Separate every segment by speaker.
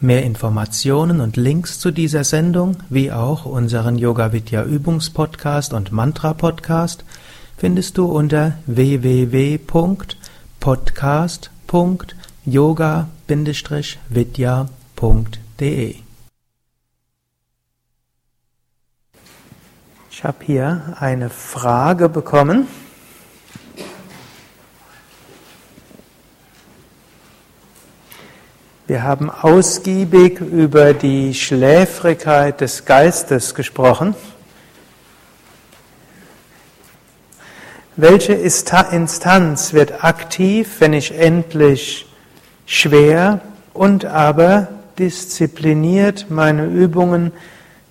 Speaker 1: Mehr Informationen und Links zu dieser Sendung, wie auch unseren Yoga Vidya Übungspodcast und Mantra Podcast findest du unter www.podcast.yoga-vidya.de. Ich habe hier eine Frage bekommen. Wir haben ausgiebig über die Schläfrigkeit des Geistes gesprochen. Welche Instanz wird aktiv, wenn ich endlich schwer und aber diszipliniert meine Übungen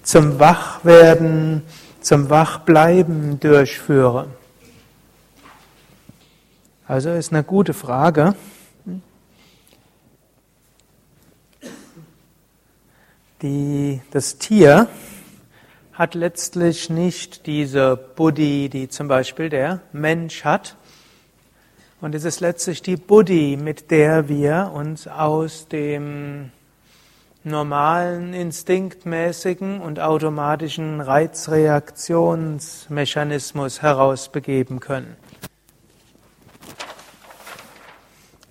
Speaker 1: zum Wachwerden, zum Wachbleiben durchführe? Also ist eine gute Frage. Die, das Tier hat letztlich nicht diese Buddhi, die zum Beispiel der Mensch hat. Und es ist letztlich die Buddhi, mit der wir uns aus dem normalen, instinktmäßigen und automatischen Reizreaktionsmechanismus herausbegeben können.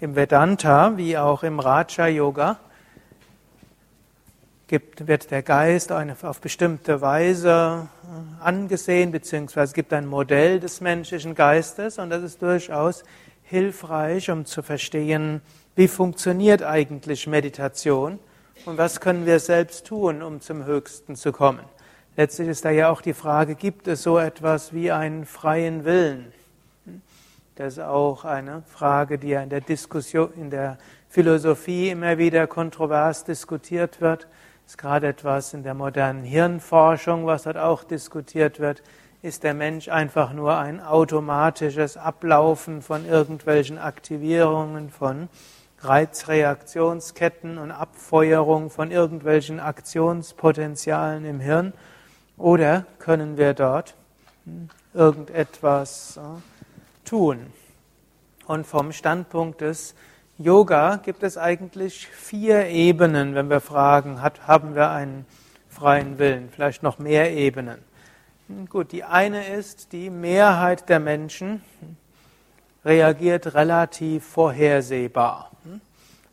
Speaker 1: Im Vedanta wie auch im Raja Yoga gibt, wird der Geist eine, auf bestimmte Weise äh, angesehen, beziehungsweise gibt ein Modell des menschlichen Geistes und das ist durchaus hilfreich, um zu verstehen, wie funktioniert eigentlich Meditation und was können wir selbst tun, um zum Höchsten zu kommen. Letztlich ist da ja auch die Frage, gibt es so etwas wie einen freien Willen? Das ist auch eine Frage, die ja in der Diskussion, in der Philosophie immer wieder kontrovers diskutiert wird. Ist gerade etwas in der modernen Hirnforschung, was dort auch diskutiert wird. Ist der Mensch einfach nur ein automatisches Ablaufen von irgendwelchen Aktivierungen von Reizreaktionsketten und Abfeuerung von irgendwelchen Aktionspotenzialen im Hirn? Oder können wir dort irgendetwas äh, tun? Und vom Standpunkt des Yoga gibt es eigentlich vier Ebenen, wenn wir fragen, hat, haben wir einen freien Willen? Vielleicht noch mehr Ebenen. Gut, die eine ist, die Mehrheit der Menschen reagiert relativ vorhersehbar.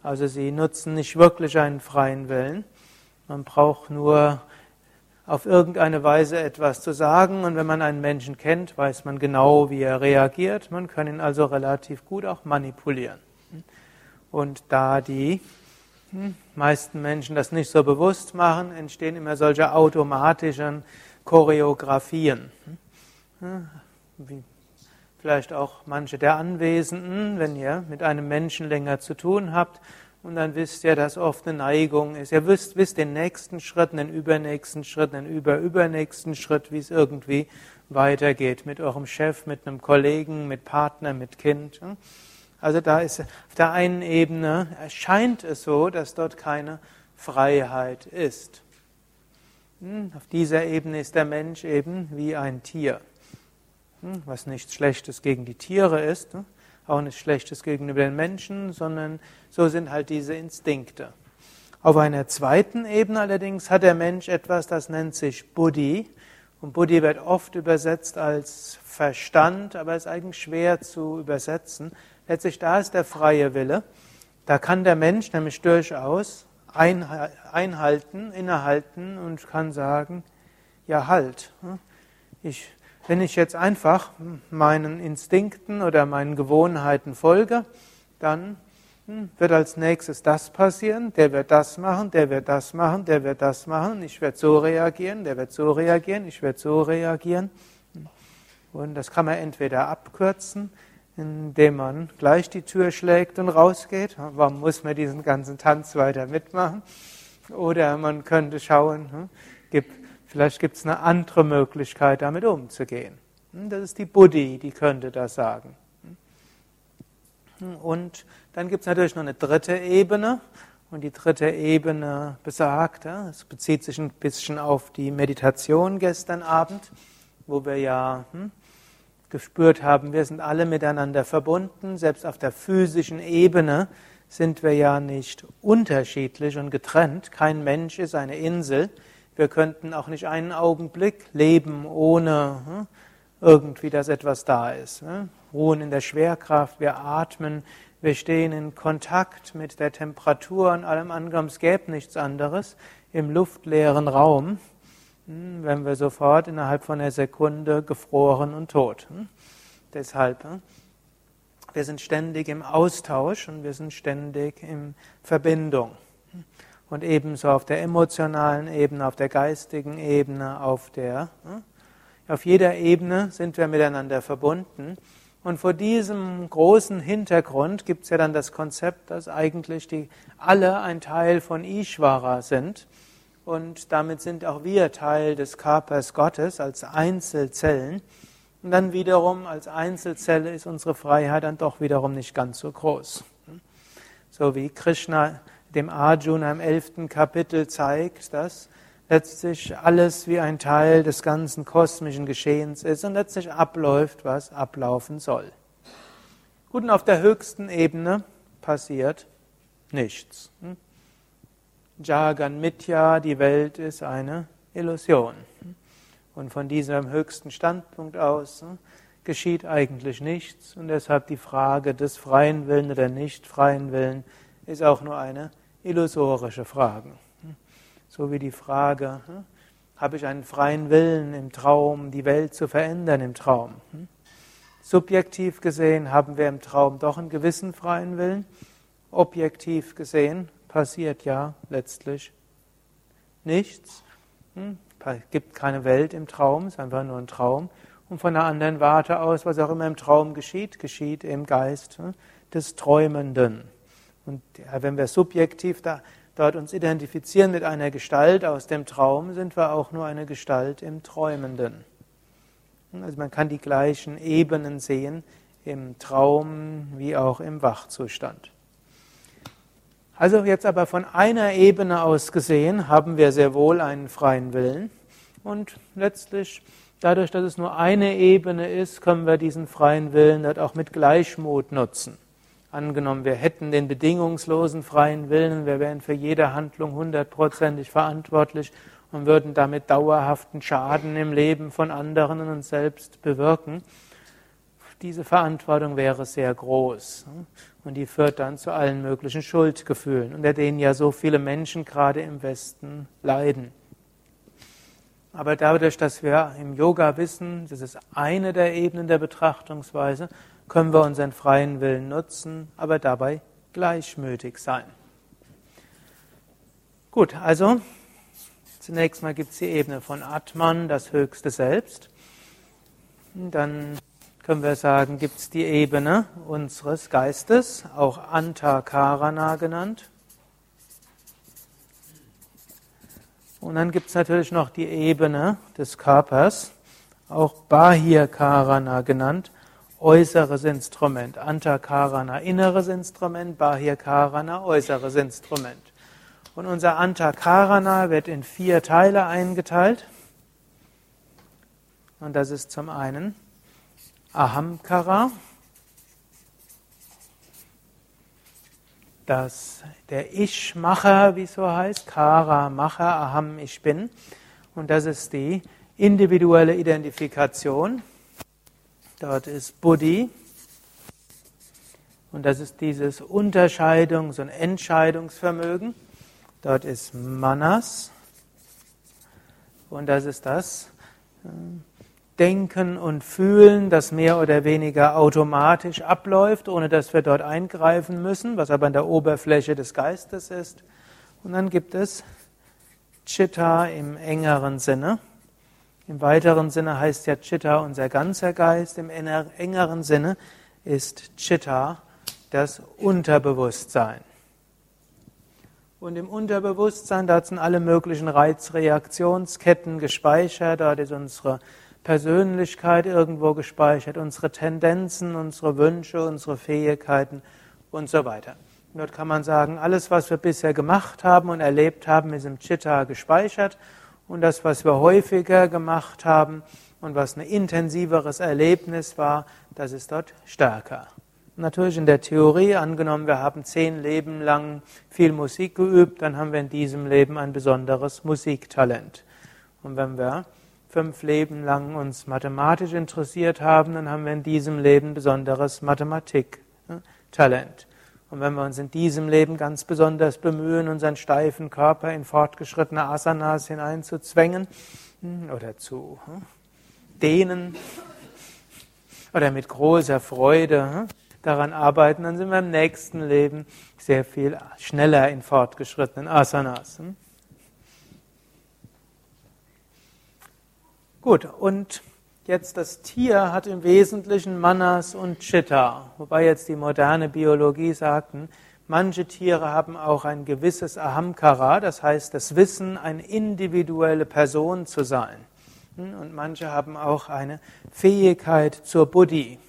Speaker 1: Also sie nutzen nicht wirklich einen freien Willen. Man braucht nur auf irgendeine Weise etwas zu sagen und wenn man einen Menschen kennt, weiß man genau, wie er reagiert. Man kann ihn also relativ gut auch manipulieren. Und da die hm, meisten Menschen das nicht so bewusst machen, entstehen immer solche automatischen Choreografien. Hm, wie vielleicht auch manche der Anwesenden, wenn ihr mit einem Menschen länger zu tun habt, und dann wisst ihr, dass oft eine Neigung ist. Ihr wisst, wisst den nächsten Schritt, den übernächsten Schritt, den überübernächsten Schritt, wie es irgendwie weitergeht mit eurem Chef, mit einem Kollegen, mit Partner, mit Kind. Also da ist auf der einen Ebene erscheint es so, dass dort keine Freiheit ist. Hm, auf dieser Ebene ist der Mensch eben wie ein Tier, hm, was nichts Schlechtes gegen die Tiere ist, hm, auch nichts Schlechtes gegenüber den Menschen, sondern so sind halt diese Instinkte. Auf einer zweiten Ebene allerdings hat der Mensch etwas, das nennt sich Buddhi. Und Buddhi wird oft übersetzt als Verstand, aber ist eigentlich schwer zu übersetzen. Letztlich da ist der freie Wille. Da kann der Mensch nämlich durchaus einhalten, innehalten und kann sagen, ja halt. Ich, wenn ich jetzt einfach meinen Instinkten oder meinen Gewohnheiten folge, dann hm, wird als nächstes das passieren, der wird das machen, der wird das machen, der wird das machen, ich werde so reagieren, der wird so reagieren, ich werde so reagieren. Und das kann man entweder abkürzen, indem man gleich die Tür schlägt und rausgeht. Warum muss man diesen ganzen Tanz weiter mitmachen? Oder man könnte schauen, hm, vielleicht gibt es eine andere Möglichkeit, damit umzugehen. Hm, das ist die Buddhi, die könnte das sagen. Hm, und dann gibt es natürlich noch eine dritte Ebene. Und die dritte Ebene besagt, es bezieht sich ein bisschen auf die Meditation gestern Abend, wo wir ja gespürt haben, wir sind alle miteinander verbunden, selbst auf der physischen Ebene sind wir ja nicht unterschiedlich und getrennt. Kein Mensch ist eine Insel. Wir könnten auch nicht einen Augenblick leben, ohne hm, irgendwie, dass etwas da ist. Hm. Ruhen in der Schwerkraft, wir atmen, wir stehen in Kontakt mit der Temperatur und allem anderen. Es gäbe nichts anderes im luftleeren Raum, wenn wir sofort innerhalb von einer Sekunde gefroren und tot. Hm. Deshalb, hm, wir sind ständig im Austausch und wir sind ständig in Verbindung. Und ebenso auf der emotionalen Ebene, auf der geistigen Ebene, auf der, auf jeder Ebene sind wir miteinander verbunden. Und vor diesem großen Hintergrund gibt es ja dann das Konzept, dass eigentlich die alle ein Teil von Ishvara sind. Und damit sind auch wir Teil des Körpers Gottes als Einzelzellen. Und dann wiederum als Einzelzelle ist unsere Freiheit dann doch wiederum nicht ganz so groß. So wie Krishna dem Arjuna im elften Kapitel zeigt, dass letztlich alles wie ein Teil des ganzen kosmischen Geschehens ist und letztlich abläuft, was ablaufen soll. Gut, und auf der höchsten Ebene passiert nichts. Jagan Mitya, die Welt ist eine Illusion. Und von diesem höchsten Standpunkt aus hm, geschieht eigentlich nichts. Und deshalb die Frage des freien Willen oder nicht freien Willen ist auch nur eine illusorische Frage. So wie die Frage, hm, habe ich einen freien Willen im Traum, die Welt zu verändern im Traum? Hm? Subjektiv gesehen haben wir im Traum doch einen gewissen freien Willen. Objektiv gesehen passiert ja letztlich nichts. Hm? Es gibt keine Welt im Traum, es ist einfach nur ein Traum. Und von der anderen Warte aus, was auch immer im Traum geschieht, geschieht im Geist des Träumenden. Und wenn wir subjektiv da dort uns identifizieren mit einer Gestalt aus dem Traum, sind wir auch nur eine Gestalt im Träumenden. Also man kann die gleichen Ebenen sehen im Traum wie auch im Wachzustand. Also jetzt aber von einer Ebene aus gesehen haben wir sehr wohl einen freien Willen und letztlich dadurch, dass es nur eine Ebene ist, können wir diesen freien Willen dort auch mit Gleichmut nutzen. Angenommen, wir hätten den bedingungslosen freien Willen, wir wären für jede Handlung hundertprozentig verantwortlich und würden damit dauerhaften Schaden im Leben von anderen und uns selbst bewirken. Diese Verantwortung wäre sehr groß und die führt dann zu allen möglichen Schuldgefühlen, unter denen ja so viele Menschen gerade im Westen leiden. Aber dadurch, dass wir im Yoga wissen, das ist eine der Ebenen der Betrachtungsweise, können wir unseren freien Willen nutzen, aber dabei gleichmütig sein. Gut, also zunächst mal gibt es die Ebene von Atman, das höchste Selbst. Dann können wir sagen, gibt es die Ebene unseres Geistes, auch Antakarana genannt. Und dann gibt es natürlich noch die Ebene des Körpers, auch Bahirkarana genannt, äußeres Instrument. Antakarana inneres Instrument, Bahirkarana äußeres Instrument. Und unser Antakarana wird in vier Teile eingeteilt. Und das ist zum einen Ahamkara, das der Ich-Macher, wie es so heißt, Kara, Macher, Aham, ich bin. Und das ist die individuelle Identifikation. Dort ist Buddhi. Und das ist dieses Unterscheidungs- und Entscheidungsvermögen. Dort ist Manas. Und das ist das äh, Denken und Fühlen, das mehr oder weniger automatisch abläuft, ohne dass wir dort eingreifen müssen, was aber an der Oberfläche des Geistes ist. Und dann gibt es Chitta im engeren Sinne. Im weiteren Sinne heißt ja Chitta unser ganzer Geist, im engeren Sinne ist Chitta das Unterbewusstsein. Und im Unterbewusstsein, da sind alle möglichen Reizreaktionsketten gespeichert, da ist unsere Persönlichkeit irgendwo gespeichert, unsere Tendenzen, unsere Wünsche, unsere Fähigkeiten und so weiter. Dort kann man sagen, alles, was wir bisher gemacht haben und erlebt haben, ist im Chitta gespeichert. Und das, was wir häufiger gemacht haben und was ein intensiveres Erlebnis war, das ist dort stärker. Natürlich in der Theorie, angenommen, wir haben zehn Leben lang viel Musik geübt, dann haben wir in diesem Leben ein besonderes Musiktalent. Und wenn wir fünf Leben lang uns mathematisch interessiert haben, dann haben wir in diesem Leben besonderes Mathematiktalent. Und wenn wir uns in diesem Leben ganz besonders bemühen, unseren steifen Körper in fortgeschrittene Asanas hineinzuzwängen hm, oder zu hm, dehnen oder mit großer Freude hm, daran arbeiten, dann sind wir im nächsten Leben sehr viel schneller in fortgeschrittenen Asanas. Gut, und jetzt das Tier hat im Wesentlichen Manas und Chitta, wobei jetzt die moderne Biologie sagten, manche Tiere haben auch ein gewisses Ahamkara, das heißt das Wissen, eine individuelle Person zu sein. Hm? Und manche haben auch eine Fähigkeit zur Buddhi.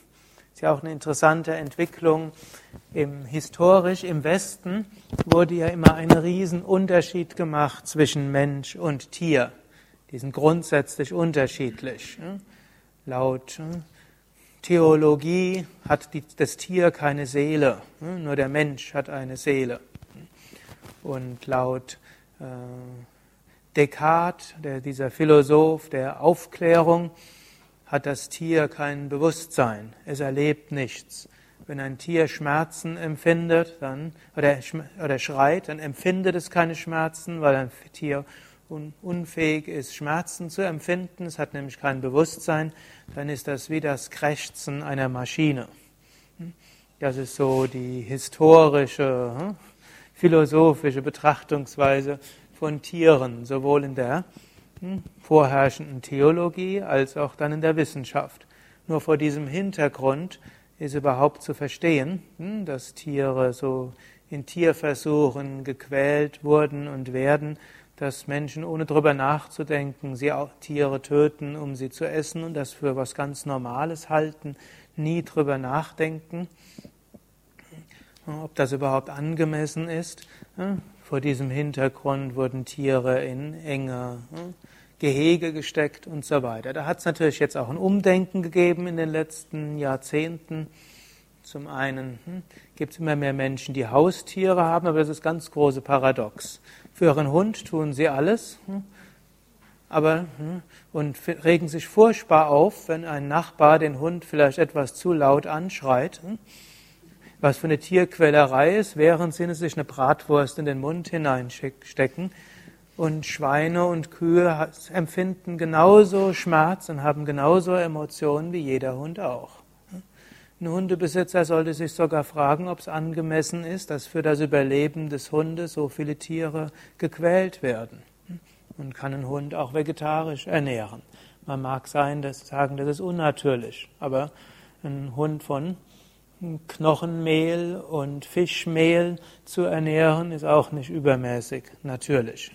Speaker 1: Ist ja auch eine interessante Entwicklung. Im, historisch im Westen wurde ja immer ein Riesenunterschied gemacht zwischen Mensch und Tier. Die sind grundsätzlich unterschiedlich. Laut Theologie hat das Tier keine Seele, nur der Mensch hat eine Seele. Und laut äh, Descartes, dieser Philosoph der Aufklärung, hat das Tier kein Bewusstsein, es erlebt nichts. Wenn ein Tier Schmerzen empfindet dann, oder, oder schreit, dann empfindet es keine Schmerzen, weil ein Tier unfähig ist, Schmerzen zu empfinden. Es hat nämlich kein Bewusstsein. Dann ist das wie das Krächzen einer Maschine. Das ist so die historische, hm, philosophische Betrachtungsweise von Tieren, sowohl in der vorherrschenden Theologie als auch dann in der Wissenschaft. Nur vor diesem Hintergrund ist überhaupt zu verstehen, hm, dass Tiere so in Tierversuchen gequält wurden und werden, dass Menschen ohne darüber nachzudenken, sie auch Tiere töten, um sie zu essen und das für was ganz Normales halten, nie darüber nachdenken, ob das überhaupt angemessen ist. Vor diesem Hintergrund wurden Tiere in enge Gehege gesteckt und so weiter. Da hat es natürlich jetzt auch ein Umdenken gegeben in den letzten Jahrzehnten. Zum einen hm, gibt es immer mehr Menschen, die Haustiere haben, aber das ist ganz große Paradox. Für ihren Hund tun sie alles, hm, aber hm, und regen sich furchtbar auf, wenn ein Nachbar den Hund vielleicht etwas zu laut anschreit. Hm, was für eine Tierquälerei ist, während sie sich eine Bratwurst in den Mund hineinstecken und Schweine und Kühe empfinden genauso Schmerz und haben genauso Emotionen wie jeder Hund auch. Ein Hundebesitzer sollte sich sogar fragen, ob es angemessen ist, dass für das Überleben des Hundes so viele Tiere gequält werden. Und kann ein Hund auch vegetarisch ernähren. Man mag sein, dass sagen, das ist unnatürlich, aber ein Hund von Knochenmehl und Fischmehl zu ernähren, ist auch nicht übermäßig natürlich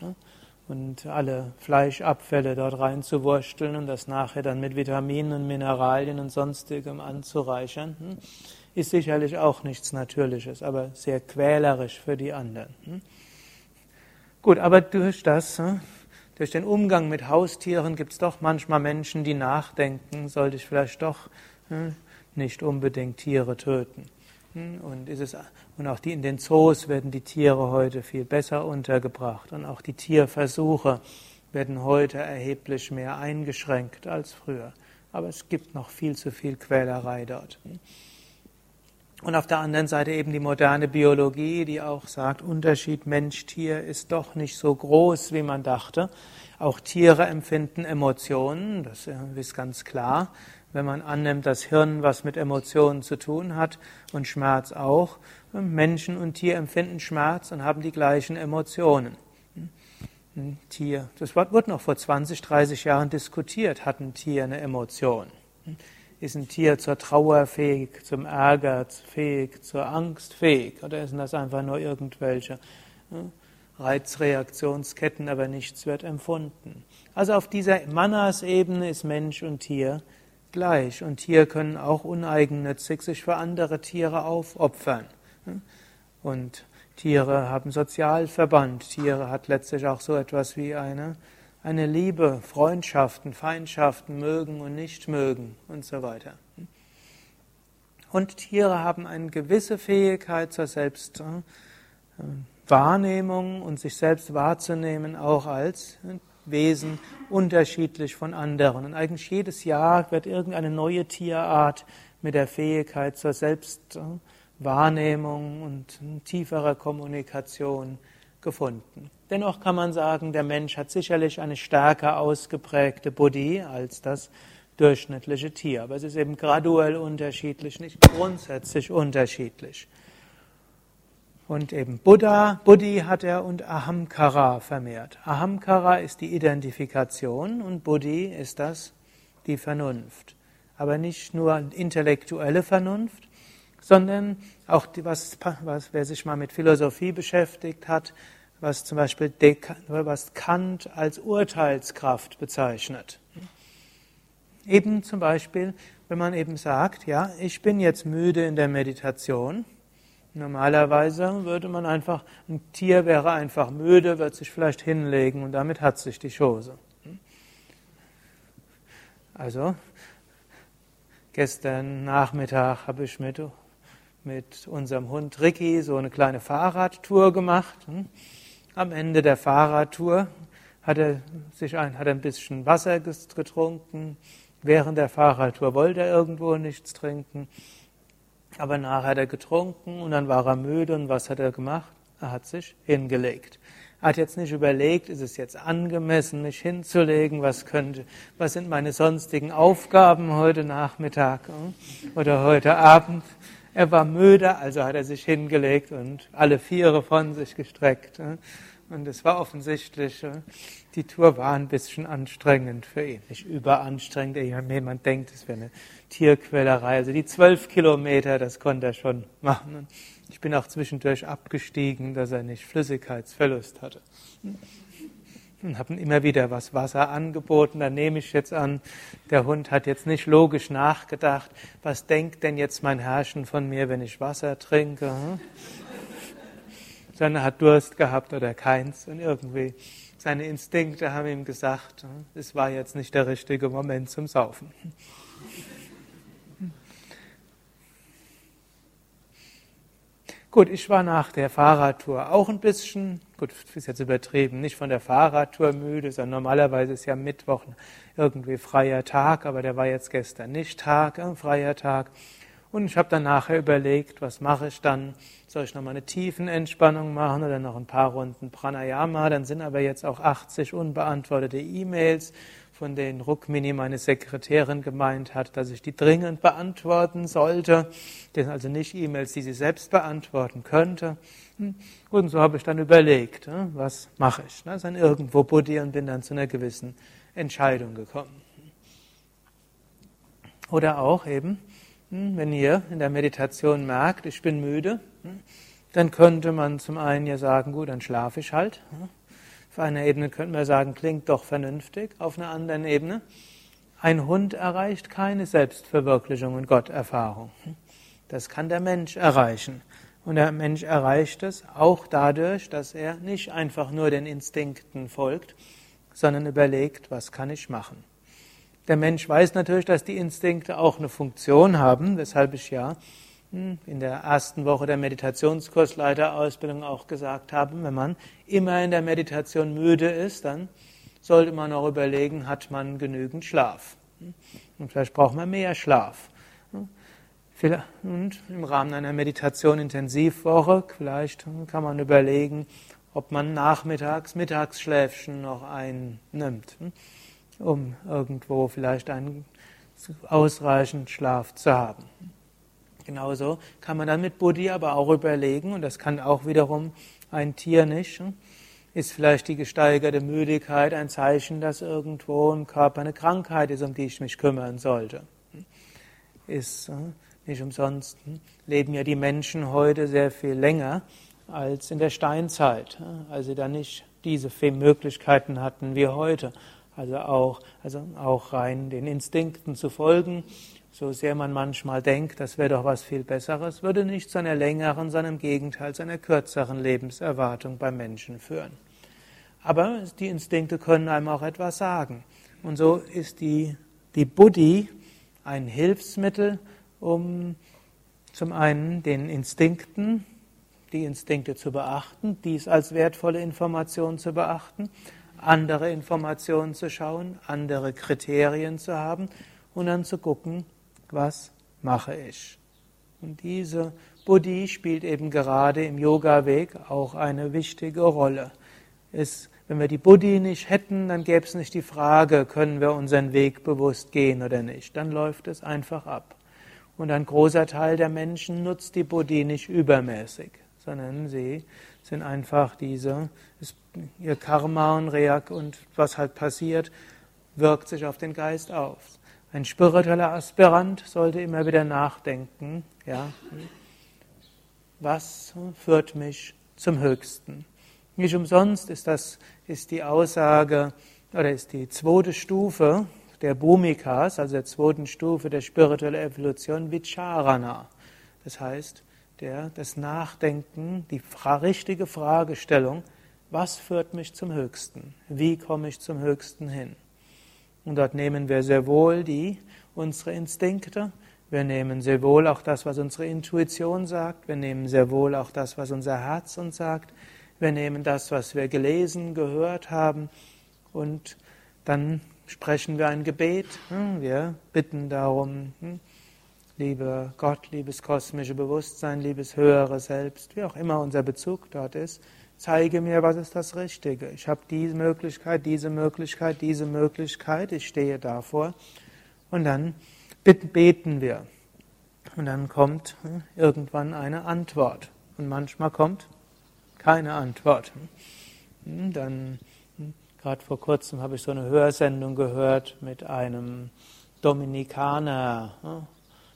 Speaker 1: und alle Fleischabfälle dort reinzuwursteln und das nachher dann mit Vitaminen und Mineralien und sonstigem anzureichern, hm, ist sicherlich auch nichts Natürliches, aber sehr quälerisch für die anderen. Hm. Gut, aber durch das, hm, durch den Umgang mit Haustieren gibt es doch manchmal Menschen, die nachdenken, sollte ich vielleicht doch nicht unbedingt Tiere töten. Hm, und, ist es, und auch die, in den Zoos werden die Tiere heute viel besser untergebracht. Und auch die Tierversuche werden heute erheblich mehr eingeschränkt als früher. Aber es gibt noch viel zu viel Quälerei dort. Und auf der anderen Seite eben die moderne Biologie, die auch sagt, Unterschied Mensch-Tier ist doch nicht so groß, wie man dachte. Auch Tiere empfinden Emotionen, das ist ganz klar wenn man annimmt, dass Hirn was mit Emotionen zu tun hat und Schmerz auch. Menschen und Tier empfinden Schmerz und haben die gleichen Emotionen. Ein Tier, das wurde noch vor 20, 30 Jahren diskutiert, hat ein Tier eine Emotion? Ist ein Tier zur Trauer fähig, zum Ärger fähig, zur Angst fähig? Oder sind das einfach nur irgendwelche Reizreaktionsketten, aber nichts wird empfunden. Also auf dieser Manas-Ebene ist Mensch und Tier gleich. Und Tiere können auch uneigennützig sich für andere Tiere aufopfern. Und Tiere haben Sozialverband. Tiere hat letztlich auch so etwas wie eine, eine Liebe, Freundschaften, Feindschaften, mögen und nicht mögen und so weiter. Und Tiere haben eine gewisse Fähigkeit zur Selbstwahrnehmung und sich selbst wahrzunehmen, auch als Wesen unterschiedlich von anderen. Und eigentlich jedes Jahr wird irgendeine neue Tierart mit der Fähigkeit zur Selbstwahrnehmung und tieferer Kommunikation gefunden. Dennoch kann man sagen, der Mensch hat sicherlich eine stärker ausgeprägte Buddhi als das durchschnittliche Tier. Aber es ist eben graduell unterschiedlich, nicht grundsätzlich unterschiedlich. Und eben Buddha, Buddhi hat er und Ahamkara vermehrt. Ahamkara ist die Identifikation und Buddhi ist das die Vernunft. Aber nicht nur intellektuelle Vernunft, sondern auch die, was, was, wer sich mal mit Philosophie beschäftigt hat, was zum Beispiel was Kant als Urteilskraft bezeichnet. Eben zum Beispiel, wenn man eben sagt, ja, ich bin jetzt müde in der Meditation. Normalerweise würde man einfach, ein Tier wäre einfach müde, wird sich vielleicht hinlegen und damit hat sich die Chose. Also, gestern Nachmittag habe ich mit, mit unserem Hund Ricky so eine kleine Fahrradtour gemacht. Am Ende der Fahrradtour hat er sich ein, hat ein bisschen Wasser getrunken, Während der Fahrradtour wollte er irgendwo nichts trinken, aber nachher hat er getrunken und dann war er müde und was hat er gemacht? Er hat sich hingelegt. Er hat jetzt nicht überlegt, ist es jetzt angemessen, mich hinzulegen, was könnte, was sind meine sonstigen Aufgaben heute Nachmittag hm, oder heute Abend. Er war müde, also hat er sich hingelegt und alle Viere von sich gestreckt. Und es war offensichtlich, die Tour war ein bisschen anstrengend für ihn. Nicht überanstrengend, jemand denkt, es wäre eine Tierquälerei. Also die zwölf Kilometer, das konnte er schon machen. Ich bin auch zwischendurch abgestiegen, dass er nicht Flüssigkeitsverlust hatte. Und habe ihm immer wieder was Wasser angeboten. Da nehme ich jetzt an, der Hund hat jetzt nicht logisch nachgedacht, was denkt denn jetzt mein Herrschen von mir, wenn ich Wasser trinke? Hm? Sondern er hat Durst gehabt oder keins. Und irgendwie seine Instinkte haben ihm gesagt, es war jetzt nicht der richtige Moment zum Saufen. Gut, ich war nach der Fahrradtour auch ein bisschen, gut, ist jetzt übertrieben, nicht von der Fahrradtour müde, sondern normalerweise ist ja Mittwoch irgendwie freier Tag, aber der war jetzt gestern nicht Tag, äh, freier Tag. Und ich habe dann nachher überlegt, was mache ich dann? Soll ich nochmal eine Tiefenentspannung machen oder noch ein paar Runden Pranayama? Dann sind aber jetzt auch 80 unbeantwortete E-Mails, von denen Rukmini, meine Sekretärin, gemeint hat, dass ich die dringend beantworten sollte. Das sind also nicht E-Mails, die sie selbst beantworten könnte. Und so habe ich dann überlegt, hm, was mache ich? Das ist dann irgendwo Buddhi und bin dann zu einer gewissen Entscheidung gekommen. Oder auch eben, wenn ihr in der Meditation merkt, ich bin müde, hm, dann könnte man zum einen ja sagen, gut, dann schlafe ich halt. Hm. Auf einer Ebene könnte man sagen, klingt doch vernünftig. Auf einer anderen Ebene, ein Hund erreicht keine Selbstverwirklichung und Gotterfahrung. Das kann der Mensch erreichen. Und der Mensch erreicht es auch dadurch, dass er nicht einfach nur den Instinkten folgt, sondern überlegt, was kann ich machen. Der Mensch weiß natürlich, dass die Instinkte auch eine Funktion haben, weshalb ich ja hm, in der ersten Woche der Meditationskursleiterausbildung auch gesagt habe, wenn man immer in der Meditation müde ist, dann sollte man auch überlegen, hat man genügend Schlaf. Und vielleicht braucht man mehr Schlaf. Und im Rahmen einer Meditation-Intensivwoche, vielleicht kann man überlegen, ob man nachmittags, Mittagsschläfchen noch einnimmt um irgendwo vielleicht einen ausreichend Schlaf zu haben. Genauso kann man dann mit Buddhi aber auch überlegen, und das kann auch wiederum ein Tier nicht, ist vielleicht die gesteigerte Müdigkeit ein Zeichen, dass irgendwo im Körper eine Krankheit ist, um die ich mich kümmern sollte. Ist äh, nicht umsonst, leben ja die Menschen heute sehr viel länger, als in der Steinzeit, als sie da nicht diese Möglichkeiten hatten wie heute. Also auch, also auch rein den Instinkten zu folgen, so sehr man manchmal denkt, das wäre doch was viel Besseres, würde nicht zu einer längeren, sondern im Gegenteil zu einer kürzeren Lebenserwartung beim Menschen führen. Aber die Instinkte können einem auch etwas sagen. Und so ist die, die Buddhi ein Hilfsmittel, um zum einen den Instinkten, die Instinkte zu beachten, dies als wertvolle Information zu beachten, andere Informationen zu schauen, andere Kriterien zu haben und dann zu gucken, was mache ich. Und diese Buddhi spielt eben gerade im Yoga-Weg auch eine wichtige Rolle. Es, wenn wir die Buddhi nicht hätten, dann gäbe es nicht die Frage, können wir unseren Weg bewusst gehen oder nicht. Dann läuft es einfach ab. Und ein großer Teil der Menschen nutzt die Buddhi nicht übermäßig, sondern sie sind einfach diese, ihr Karma und Reak und was halt passiert, wirkt sich auf den Geist aus. Ein spiritueller Aspirant sollte immer wieder nachdenken, ja, was führt mich zum Höchsten? Nicht umsonst ist das, ist die Aussage, oder ist die zweite Stufe der Bhumikas, also der zweiten Stufe der spirituellen Evolution, Vicharana. Das heißt, der, das Nachdenken, die richtige Fragestellung, was führt mich zum Höchsten? Wie komme ich zum Höchsten hin? Und dort nehmen wir sehr wohl die, unsere Instinkte, wir nehmen sehr wohl auch das, was unsere Intuition sagt, wir nehmen sehr wohl auch das, was unser Herz uns sagt, wir nehmen das, was wir gelesen, gehört haben. Und dann sprechen wir ein Gebet, hm, wir bitten darum, hm, liebe Gott, liebes kosmische Bewusstsein, liebes höhere Selbst, wie auch immer unser Bezug dort ist, zeige mir, was ist das Richtige. Ich habe diese Möglichkeit, diese Möglichkeit, diese Möglichkeit, ich stehe davor. Und dann beten wir. Und dann kommt hm, irgendwann eine Antwort. Und manchmal kommt keine Antwort. Hm, dann, hm, gerade vor kurzem habe ich so eine Hörsendung gehört mit einem Dominikaner,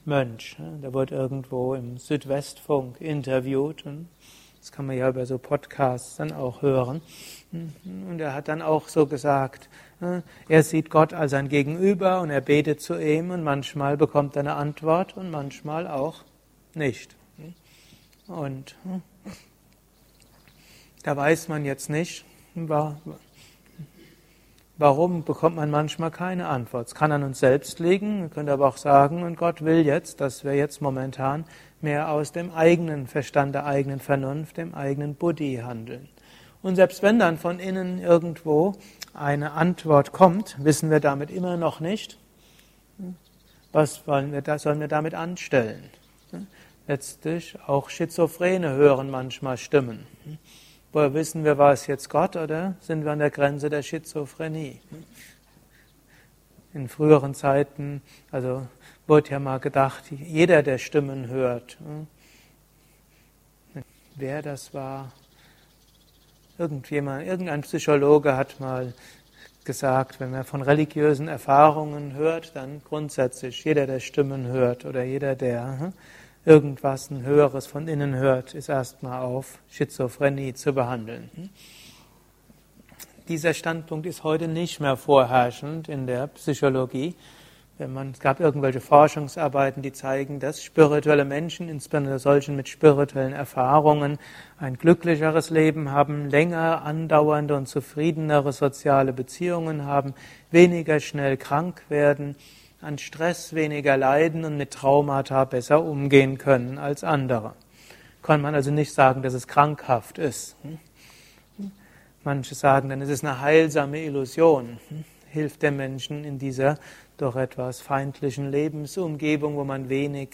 Speaker 1: Mönch. Der wurde irgendwo im Südwestfunk interviewt. Das kann man ja über so Podcasts dann auch hören. Und er hat dann auch so gesagt, er sieht Gott als ein Gegenüber und er betet zu ihm und manchmal bekommt er eine Antwort und manchmal auch nicht. Und da weiß man jetzt nicht, Warum bekommt man manchmal keine Antwort? Es kann an uns selbst liegen, man könnte aber auch sagen, und Gott will jetzt, dass wir jetzt momentan mehr aus dem eigenen Verstand, der eigenen Vernunft, dem eigenen Buddhi handeln. Und selbst wenn dann von innen irgendwo eine Antwort kommt, wissen wir damit immer noch nicht, was wollen wir sollen wir damit anstellen. Letztlich auch Schizophrene hören manchmal Stimmen. Woher wissen wir, war es jetzt Gott oder sind wir an der Grenze der Schizophrenie? In früheren Zeiten, also wurde ja mal gedacht, jeder, der Stimmen hört, hm, wer das war, irgendjemand, irgendein Psychologe hat mal gesagt, wenn man von religiösen Erfahrungen hört, dann grundsätzlich jeder, der Stimmen hört oder jeder, der hm, irgendwas ein Höheres von innen hört, ist erstmal auf Schizophrenie zu behandeln. Dieser Standpunkt ist heute nicht mehr vorherrschend in der Psychologie. Man, es gab irgendwelche Forschungsarbeiten, die zeigen, dass spirituelle Menschen, insbesondere solche mit spirituellen Erfahrungen, ein glücklicheres Leben haben, länger andauernde und zufriedenere soziale Beziehungen haben, weniger schnell krank werden, an Stress weniger leiden und mit Traumata besser umgehen können als andere. Kann man also nicht sagen, dass es krankhaft ist. Manche sagen dann, es ist eine heilsame Illusion. Hilft der Menschen in dieser doch etwas feindlichen Lebensumgebung, wo man wenig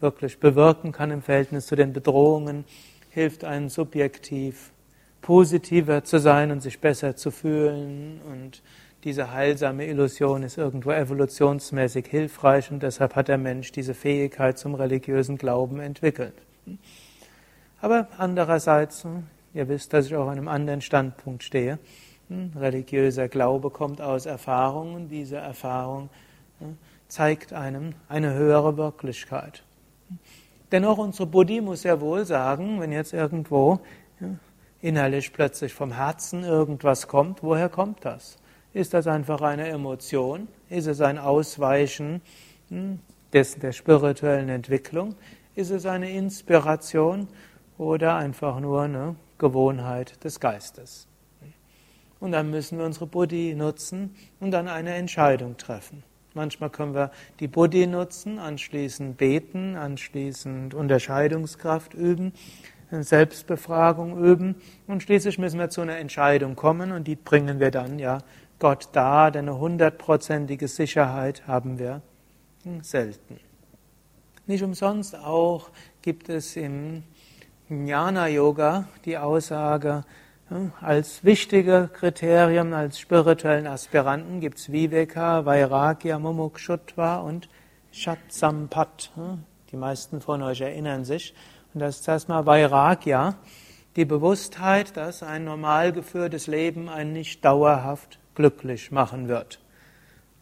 Speaker 1: wirklich bewirken kann im Verhältnis zu den Bedrohungen, hilft einem subjektiv positiver zu sein und sich besser zu fühlen und diese heilsame Illusion ist irgendwo evolutionsmäßig hilfreich und deshalb hat der Mensch diese Fähigkeit zum religiösen Glauben entwickelt. Aber andererseits, ihr wisst, dass ich auch an einem anderen Standpunkt stehe. Religiöser Glaube kommt aus Erfahrung und diese Erfahrung zeigt einem eine höhere Wirklichkeit. Dennoch, unsere Buddhi muss ja wohl sagen, wenn jetzt irgendwo innerlich plötzlich vom Herzen irgendwas kommt, woher kommt das? Ist das einfach eine Emotion? Ist es ein Ausweichen hm, des, der spirituellen Entwicklung? Ist es eine Inspiration oder einfach nur eine Gewohnheit des Geistes? Und dann müssen wir unsere Buddhi nutzen und dann eine Entscheidung treffen. Manchmal können wir die Buddhi nutzen, anschließend beten, anschließend Unterscheidungskraft üben, Selbstbefragung üben und schließlich müssen wir zu einer Entscheidung kommen und die bringen wir dann ja Gott dar, denn eine hundertprozentige Sicherheit haben wir selten. Nicht umsonst auch gibt es im Jnana Yoga die Aussage, als wichtige Kriterien, als spirituellen Aspiranten gibt es Viveka, Vairagya, Mumukshutva und Shatsampat. Die meisten von euch erinnern sich. Und das ist erstmal Vairagya, die Bewusstheit, dass ein normal geführtes Leben einen nicht dauerhaft glücklich machen wird.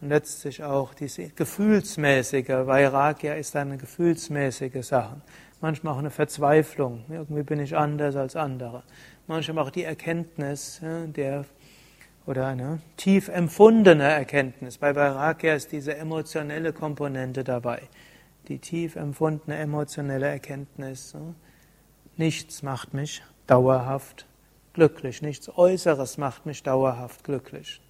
Speaker 1: Und letztlich auch diese gefühlsmäßige, Vairagya ist eine gefühlsmäßige Sache. Manchmal auch eine Verzweiflung. Irgendwie bin ich anders als andere manchmal auch die Erkenntnis der oder eine tief empfundene Erkenntnis. Bei Vairagya ist diese emotionelle Komponente dabei. Die tief empfundene emotionelle Erkenntnis. Nichts macht mich dauerhaft glücklich. Nichts Äußeres macht mich dauerhaft glücklich.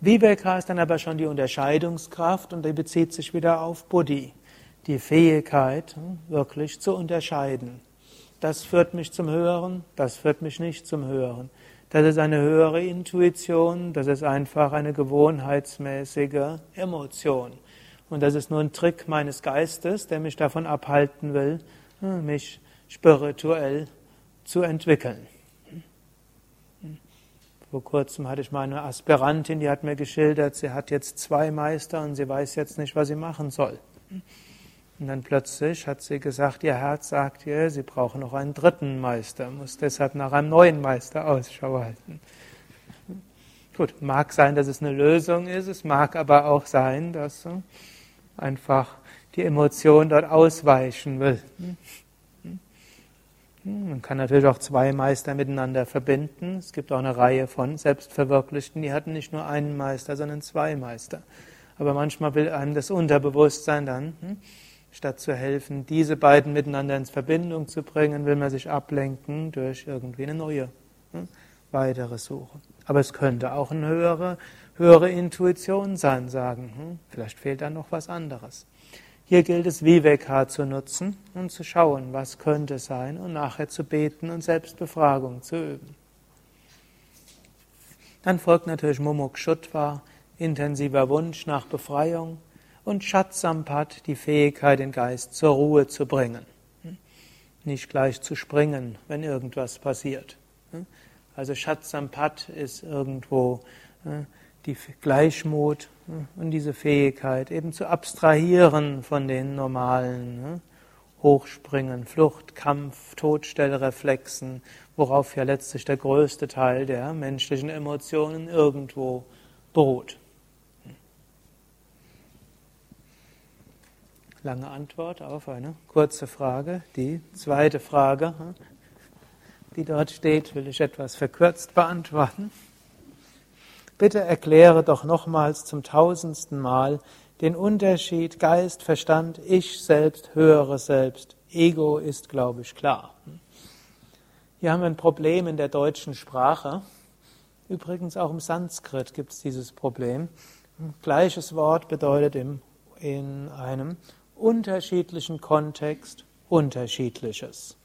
Speaker 1: Viveka ist dann aber schon die Unterscheidungskraft und die bezieht sich wieder auf Buddhi. Die Fähigkeit, wirklich zu unterscheiden das führt mich zum Hören, das führt mich nicht zum Hören. Das ist eine höhere Intuition, das ist einfach eine gewohnheitsmäßige Emotion. Und das ist nur ein Trick meines Geistes, der mich davon abhalten will, mich spirituell zu entwickeln. Vor kurzem hatte ich mal eine Aspirantin, die hat mir geschildert, sie hat jetzt zwei Meister und sie weiß jetzt nicht, was sie machen soll. Und dann plötzlich hat sie gesagt, ihr Herz sagt ihr, sie brauchen noch einen dritten Meister, muss deshalb nach einem neuen Meister Ausschau halten. Gut, mag sein, dass es eine Lösung ist, es mag aber auch sein, dass einfach die Emotion dort ausweichen will. Man kann natürlich auch zwei Meister miteinander verbinden. Es gibt auch eine Reihe von Selbstverwirklichten, die hatten nicht nur einen Meister, sondern zwei Meister. Aber manchmal will einem das Unterbewusstsein dann hm, Statt zu helfen, diese beiden miteinander in Verbindung zu bringen, will man sich ablenken durch irgendwie eine neue, hm, weitere Suche. Aber es könnte auch eine höhere, höhere Intuition sein, sagen, hm, vielleicht fehlt da noch was anderes. Hier gilt es, Viveka zu nutzen und zu schauen, was könnte sein und nachher zu beten und Selbstbefragung zu üben. Dann folgt natürlich Mumukshutva, intensiver Wunsch nach Befreiung und Shatsampat, die Fähigkeit, den Geist zur Ruhe zu bringen. Nicht gleich zu springen, wenn irgendwas passiert. Also Shatsampat ist irgendwo die Gleichmut und diese Fähigkeit, eben zu abstrahieren von den normalen Hochspringen, Flucht, Kampf, Todstellreflexen, worauf ja letztlich der größte Teil der menschlichen Emotionen irgendwo beruht. Lange Antwort auf eine kurze Frage. Die zweite Frage, die dort steht, will ich etwas verkürzt beantworten. Bitte erkläre doch nochmals zum tausendsten Mal den Unterschied Geist, Verstand, Ich selbst, höhere Selbst. Ego ist, glaube ich, klar. Hier haben wir ein Problem in der deutschen Sprache. Übrigens auch im Sanskrit gibt es dieses Problem. Gleiches Wort bedeutet im, in einem unterschiedlichen Kontext unterschiedliches.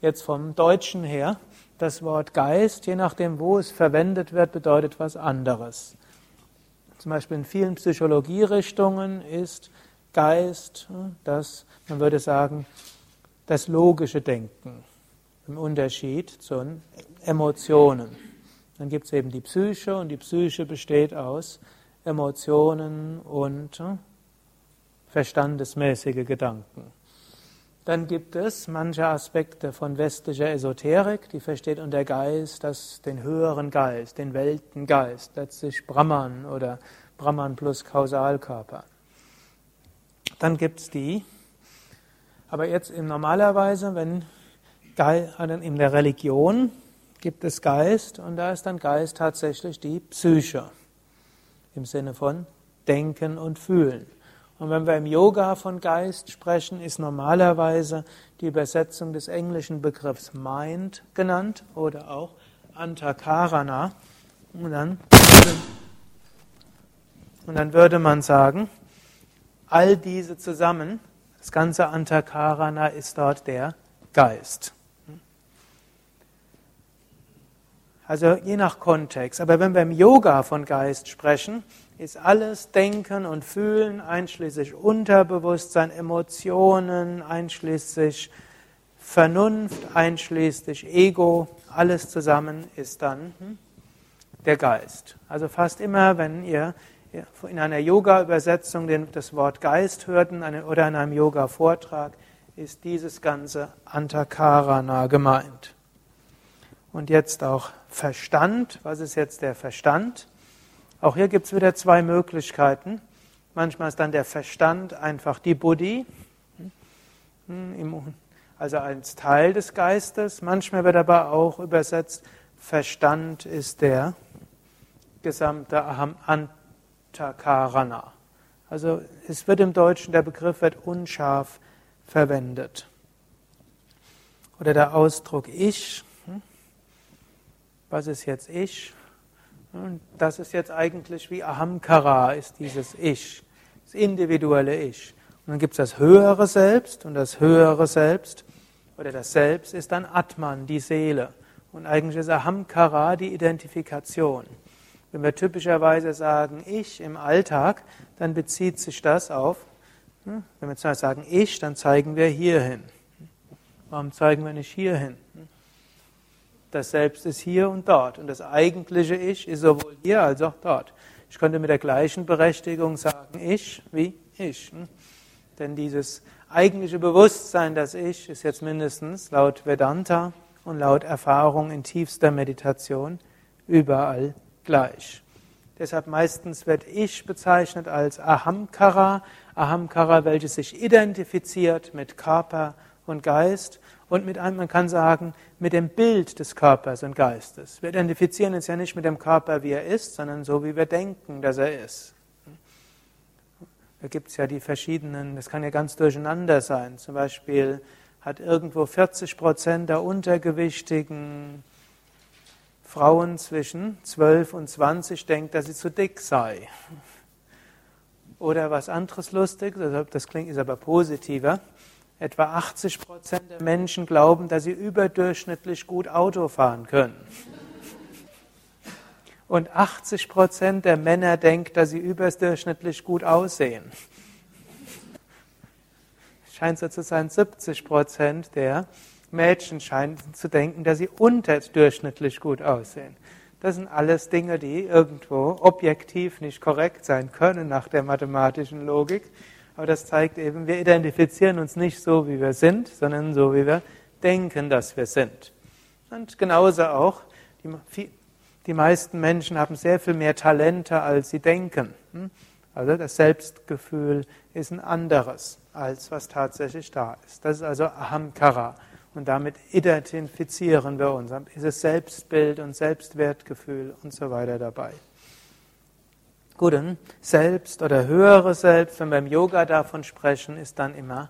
Speaker 1: Jetzt vom Deutschen her, das Wort Geist, je nachdem, wo es verwendet wird, bedeutet was anderes. Zum Beispiel in vielen Psychologierichtungen ist Geist, das, man würde sagen, das logische Denken im Unterschied zu Emotionen. Dann gibt es eben die Psyche und die Psyche besteht aus Emotionen und verstandesmäßige Gedanken. Dann gibt es manche Aspekte von westlicher Esoterik, die versteht unter Geist das, den höheren Geist, den Weltengeist, letztlich Brahman oder Brahman plus Kausalkörper. Dann gibt es die Aber jetzt normalerweise, wenn in der Religion gibt es Geist und da ist dann Geist tatsächlich die Psyche im Sinne von Denken und Fühlen. Und wenn wir im Yoga von Geist sprechen, ist normalerweise die Übersetzung des englischen Begriffs Mind genannt oder auch Antakarana. Und dann, und dann würde man sagen, all diese zusammen, das ganze Antakarana ist dort der Geist. Also je nach Kontext. Aber wenn wir im Yoga von Geist sprechen, ist alles Denken und Fühlen, einschließlich Unterbewusstsein, Emotionen, einschließlich Vernunft, einschließlich Ego, alles zusammen ist dann hm, der Geist. Also fast immer, wenn ihr in einer Yoga-Übersetzung das Wort Geist hörten oder in einem Yoga-Vortrag, ist dieses ganze Antakarana gemeint. Und jetzt auch Verstand. Was ist jetzt der Verstand? Auch hier gibt es wieder zwei Möglichkeiten. Manchmal ist dann der Verstand einfach die Buddhi, also als Teil des Geistes. Manchmal wird aber auch übersetzt, Verstand ist der gesamte Antakarana. Also es wird im Deutschen, der Begriff wird unscharf verwendet. Oder der Ausdruck Ich was ist jetzt ich? Und das ist jetzt eigentlich wie Ahamkara, ist dieses Ich, das individuelle Ich. Und dann gibt es das höhere Selbst und das höhere Selbst oder das Selbst ist dann Atman, die Seele. Und eigentlich ist Ahamkara die Identifikation. Wenn wir typischerweise sagen Ich im Alltag, dann bezieht sich das auf, hm, wenn wir sagen Ich, dann zeigen wir hierhin. Warum zeigen wir nicht hierhin? Das Selbst ist hier und dort. Und das eigentliche Ich ist sowohl hier als auch dort. Ich könnte mit der gleichen Berechtigung sagen, ich wie ich. Hm? Denn dieses eigentliche Bewusstsein, das Ich, ist jetzt mindestens laut Vedanta und laut Erfahrung in tiefster Meditation überall gleich. Deshalb meistens wird Ich bezeichnet als Ahamkara, Ahamkara, welches sich identifiziert mit Körper und Geist und mit einem, man kann sagen, mit dem Bild des Körpers und Geistes. Wir identifizieren uns ja nicht mit dem Körper, wie er ist, sondern so, wie wir denken, dass er ist. Da gibt es ja die verschiedenen, das kann ja ganz durcheinander sein. Zum Beispiel hat irgendwo 40 Prozent der untergewichtigen Frauen zwischen 12 und 20 denkt, dass sie zu dick sei. Oder was anderes Lustiges, das klingt, ist aber positiver. Etwa 80 Prozent der Menschen glauben, dass sie überdurchschnittlich gut Auto fahren können. Und 80 Prozent der Männer denken, dass sie überdurchschnittlich gut aussehen. Scheint so zu sein, 70 Prozent der Mädchen scheinen zu denken, dass sie unterdurchschnittlich gut aussehen. Das sind alles Dinge, die irgendwo objektiv nicht korrekt sein können nach der mathematischen Logik. Aber das zeigt eben, wir identifizieren uns nicht so, wie wir sind, sondern so, wie wir denken, dass wir sind. Und genauso auch, die, die meisten Menschen haben sehr viel mehr Talente, als sie denken. Hm? Also das Selbstgefühl ist ein anderes, als was tatsächlich da ist. Das ist also Ahamkara. Und damit identifizieren wir uns. Ist es Selbstbild und Selbstwertgefühl und so weiter dabei. Gut, und Selbst oder höhere Selbst, wenn wir im Yoga davon sprechen, ist dann immer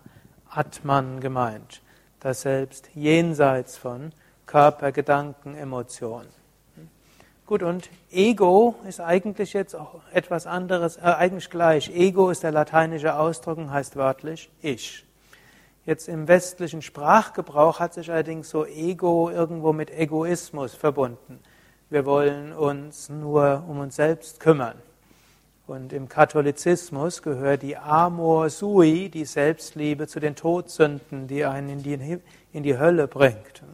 Speaker 1: Atman gemeint. Das Selbst jenseits von Körper, Gedanken, Emotionen. Gut, und Ego ist eigentlich jetzt auch etwas anderes, äh, eigentlich gleich. Ego ist der lateinische Ausdruck und heißt wörtlich Ich. Jetzt im westlichen Sprachgebrauch hat sich allerdings so Ego irgendwo mit Egoismus verbunden. Wir wollen uns nur um uns selbst kümmern. Und im Katholizismus gehört die Amor Sui, die Selbstliebe, zu den Todsünden, die einen in die, in die Hölle bringt.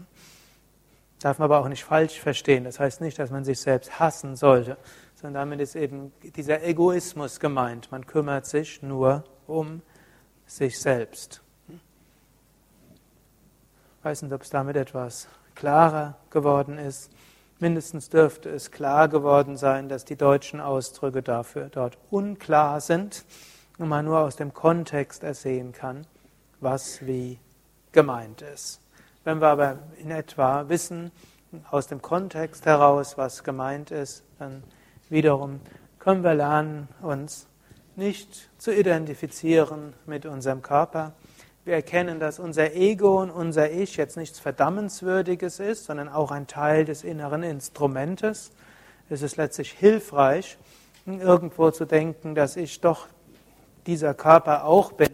Speaker 1: Darf man aber auch nicht falsch verstehen. Das heißt nicht, dass man sich selbst hassen sollte, sondern damit ist eben dieser Egoismus gemeint. Man kümmert sich nur um sich selbst. Ich weiß nicht, ob es damit etwas klarer geworden ist. Mindestens dürfte es klar geworden sein, dass die deutschen Ausdrücke dafür dort unklar sind und man nur aus dem Kontext ersehen kann, was wie gemeint ist. Wenn wir aber in etwa wissen, aus dem Kontext heraus, was gemeint ist, dann wiederum können wir lernen, uns nicht zu identifizieren mit unserem Körper. Wir erkennen, dass unser Ego und unser Ich jetzt nichts Verdammenswürdiges ist, sondern auch ein Teil des inneren Instrumentes. Es ist letztlich hilfreich, irgendwo zu denken, dass ich doch dieser Körper auch bin.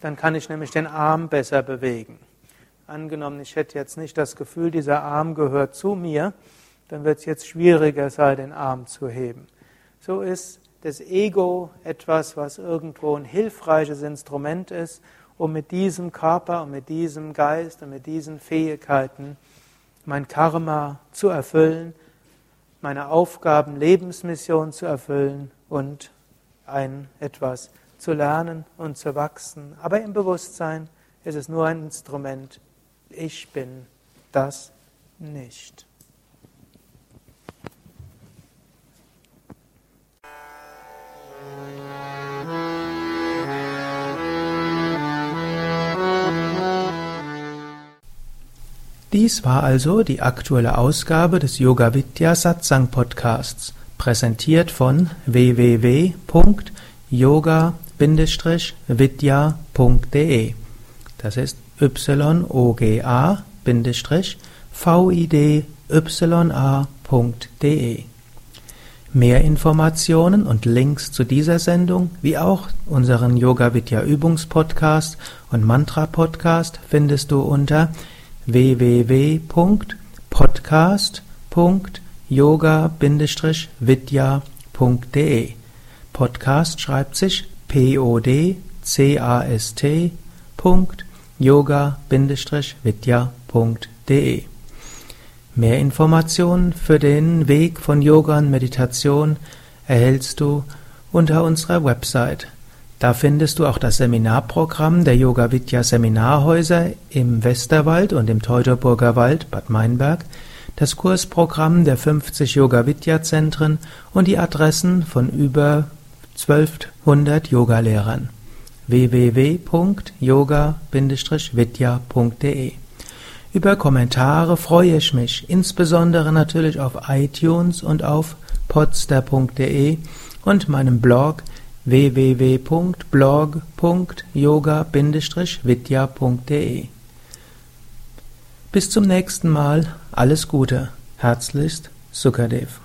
Speaker 1: Dann kann ich nämlich den Arm besser bewegen. Angenommen, ich hätte jetzt nicht das Gefühl, dieser Arm gehört zu mir, dann wird es jetzt schwieriger sein, den Arm zu heben. So ist das Ego etwas, was irgendwo ein hilfreiches Instrument ist, um mit diesem Körper und mit diesem Geist und mit diesen Fähigkeiten mein Karma zu erfüllen, meine Aufgaben, Lebensmission zu erfüllen und ein etwas zu lernen und zu wachsen. Aber im Bewusstsein ist es nur ein Instrument. Ich bin das nicht.
Speaker 2: Dies war also die aktuelle Ausgabe des Yoga Vidya Satsang Podcasts, präsentiert von www.yoga-vidya.de. Das ist yoga-vidya.de. Mehr Informationen und Links zu dieser Sendung, wie auch unseren Yoga Vidya Übungspodcast und Mantra Podcast findest du unter www.podcast.yoga-vidya.de Podcast schreibt sich P-O-D-C-A-S-T yoga-vidya.de Mehr Informationen für den Weg von Yoga und Meditation erhältst du unter unserer Website da findest du auch das Seminarprogramm der Yoga Vidya Seminarhäuser im Westerwald und im Teutoburger Wald Bad Meinberg, das Kursprogramm der 50 Yoga Vidya Zentren und die Adressen von über 1200 Yogalehrern. www.yoga-vidya.de Über Kommentare freue ich mich, insbesondere natürlich auf iTunes und auf podster.de und meinem Blog www.blog.yoga-vidya.de Bis zum nächsten Mal, alles Gute, herzlichst Sukadev